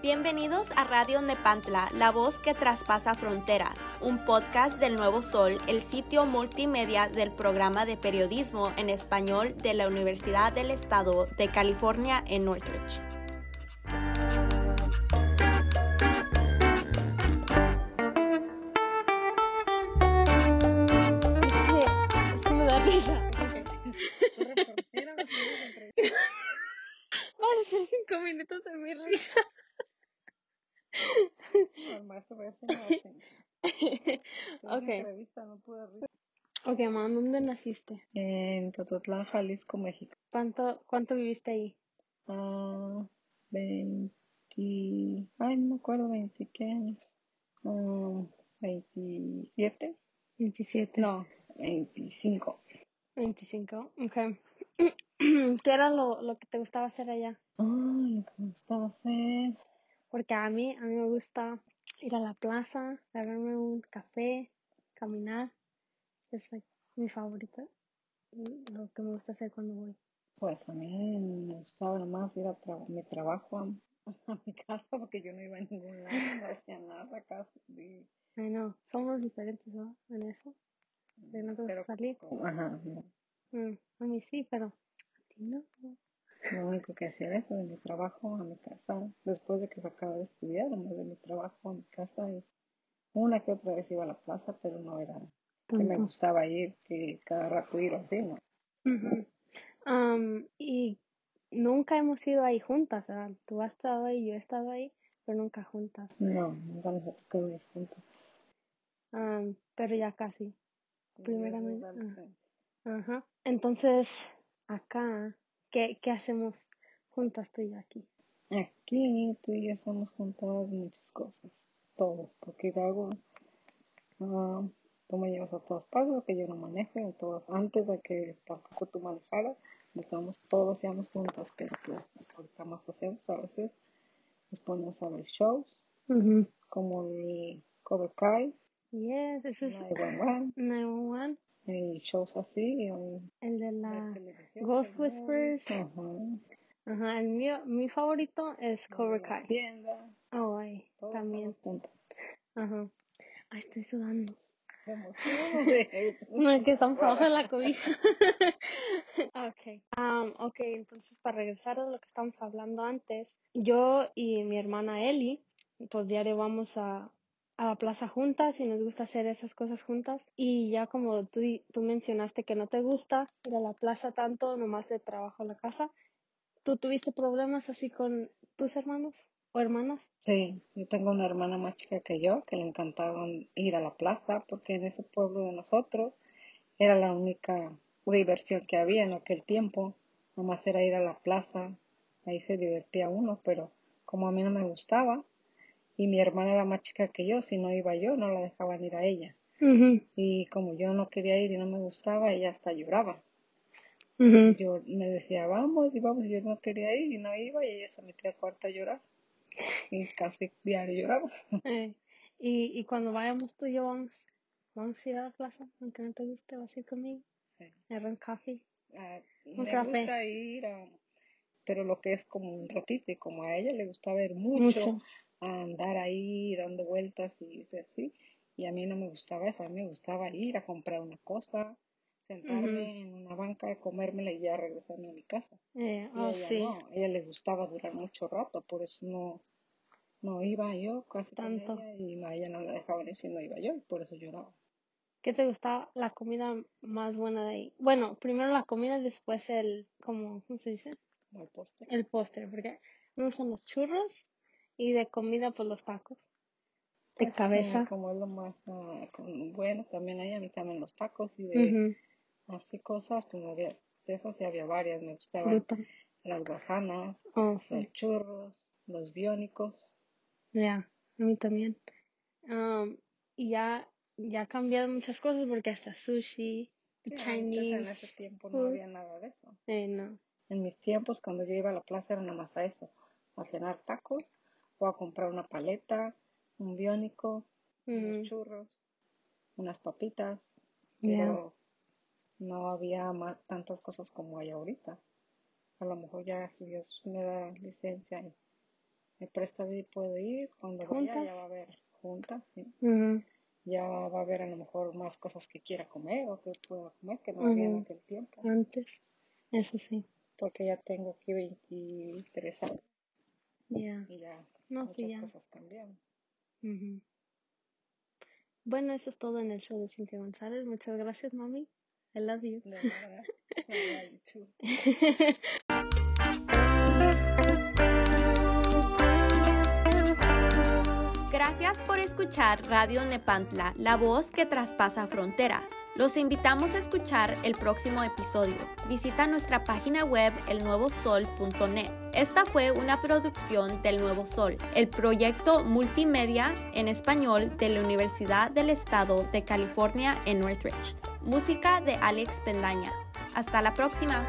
Bienvenidos a Radio Nepantla, la voz que traspasa fronteras, un podcast del Nuevo Sol, el sitio multimedia del programa de periodismo en español de la Universidad del Estado de California en Northridge. Ok. Ok, mamá, ¿dónde naciste? En Tototlán, Jalisco, México. ¿Cuánto, cuánto viviste ahí? Ah, 20. Ay, no me acuerdo, 20 qué años. Ah, 27. 27. No, 25. 25. Ok. ¿Qué era lo, lo que te gustaba hacer allá? Ay, lo que me gustaba hacer. Porque a mí, a mí me gusta ir a la plaza, agarrarme un café, caminar. Es like, mi favorito. Lo que me gusta hacer cuando voy. Pues a mí me gustaba nomás ir a tra- mi trabajo a, a mi casa porque yo no iba a ningún lado, no hacía nada y- Ay, no, somos diferentes, ¿no? En eso. De no salir. ajá, no. Mm, a mí sí, pero. Que hacía eso, de mi trabajo a mi casa, después de que se acaba de estudiar, de mi trabajo a mi casa, y una que otra vez iba a la plaza, pero no era que me gustaba ir, que cada rato ir así, ¿no? Y nunca hemos ido ahí juntas, ¿verdad? Tú has estado ahí, yo he estado ahí, pero nunca juntas. No, nunca nos ha tocado ir juntos. Am, pero ya casi. Primeramente, ah. Ajá. Entonces, acá, ¿qué, qué hacemos juntas tú y yo aquí? Aquí tú y yo estamos juntadas muchas cosas, todo, porque hago, ah, tú me llevas a todas partes, que yo no manejo, en todas, antes de que tampoco tú manejaras, estamos todos íbamos juntas, pero pues ahorita más hacemos a veces, nos ponemos a ver shows, Ujú. como el Cover Kai, Yes, ese es 911, 911, y shows así, o el de la Ghost Whispers. ajá, Ajá, el mío, mi favorito es Cobra Kai. tienda, Oh, ay, todos también. Ajá. Ay, estoy sudando. No, es que estamos abajo de la cobija. okay. Um, ok, entonces para regresar a lo que estábamos hablando antes, yo y mi hermana Eli, pues diario vamos a, a la plaza juntas y nos gusta hacer esas cosas juntas. Y ya como tú, tú mencionaste que no te gusta ir a la plaza tanto, nomás de trabajo a la casa, ¿tú tuviste problemas así con tus hermanos o hermanas? Sí, yo tengo una hermana más chica que yo que le encantaba ir a la plaza porque en ese pueblo de nosotros era la única diversión que había en aquel tiempo. Nomás era ir a la plaza, ahí se divertía uno, pero como a mí no me gustaba y mi hermana era más chica que yo, si no iba yo no la dejaban ir a ella. Y como yo no quería ir y no me gustaba, ella hasta lloraba. Yo me decía, vamos y vamos, y yo no quería ir y no iba y ella se metía a cuarto a llorar. Y casi diario lloraba. Eh, y, y cuando vayamos tú y yo vamos, vamos a ir a la plaza, aunque no te guste, vas a ir conmigo. Sí. Café. Ah, Un me café. gusta ir a, pero lo que es como un ratito y como a ella le gusta ver mucho, Mucho. a andar ahí dando vueltas y así, y a mí no me gustaba eso, a mí me gustaba ir a comprar una cosa, sentarme en una banca, comérmela y ya regresarme a mi casa. Eh, Y oh, ella sí, no, a ella le gustaba durar mucho rato, por eso no, no iba yo casi con Tanto. ella y a ella no la dejaban ir si no iba yo, y por eso lloraba. ¿Qué te gustaba la comida más buena de ahí? Bueno, primero la comida, después el, como, ¿cómo se dice? Como el postre. El postre, porque me gustan los churros y de comida, pues los tacos. De Pues sí, cabeza. como es lo más ah, como bueno, también hay a mí también los tacos y de así cosas, pues había, de esas sí había varias, me gustaban Fruta. las guasanas, Oh, sí. los churros, los biónicos, Ya, a mí también. Um, y ya, ya ha cambiado muchas cosas porque hasta sushi, antes en Chinese ese tiempo no food. había nada de eso. Eh, no. En mis tiempos, cuando yo iba a la plaza, era nada más a eso, a cenar tacos o a comprar una paleta, un biónico, unos Ujú, churros, unas papitas, pero no había más, tantas cosas como hay ahorita. a lo mejor ya si Dios me da licencia y me presta vida y puedo ir, cuando vaya ya va a haber juntas, ¿sí? ya va a haber a lo mejor más cosas que quiera comer o que pueda comer que no había en aquel tiempo. Antes, eso sí. Porque ya tengo aquí 23 años. Ya. Y ya no, cosas cambiaron. Bueno, eso es todo en el show de Cintia González. Muchas gracias, mami. I love you. De nada. I love you too. Gracias por escuchar Radio Nepantla, la voz que traspasa fronteras. Los invitamos a escuchar el próximo episodio. Visita nuestra página web elnuevosol.net. Esta fue una producción del Nuevo Sol, el proyecto multimedia en español de la Universidad del Estado de California en Northridge. Música de Alex Pendaña. Hasta la próxima.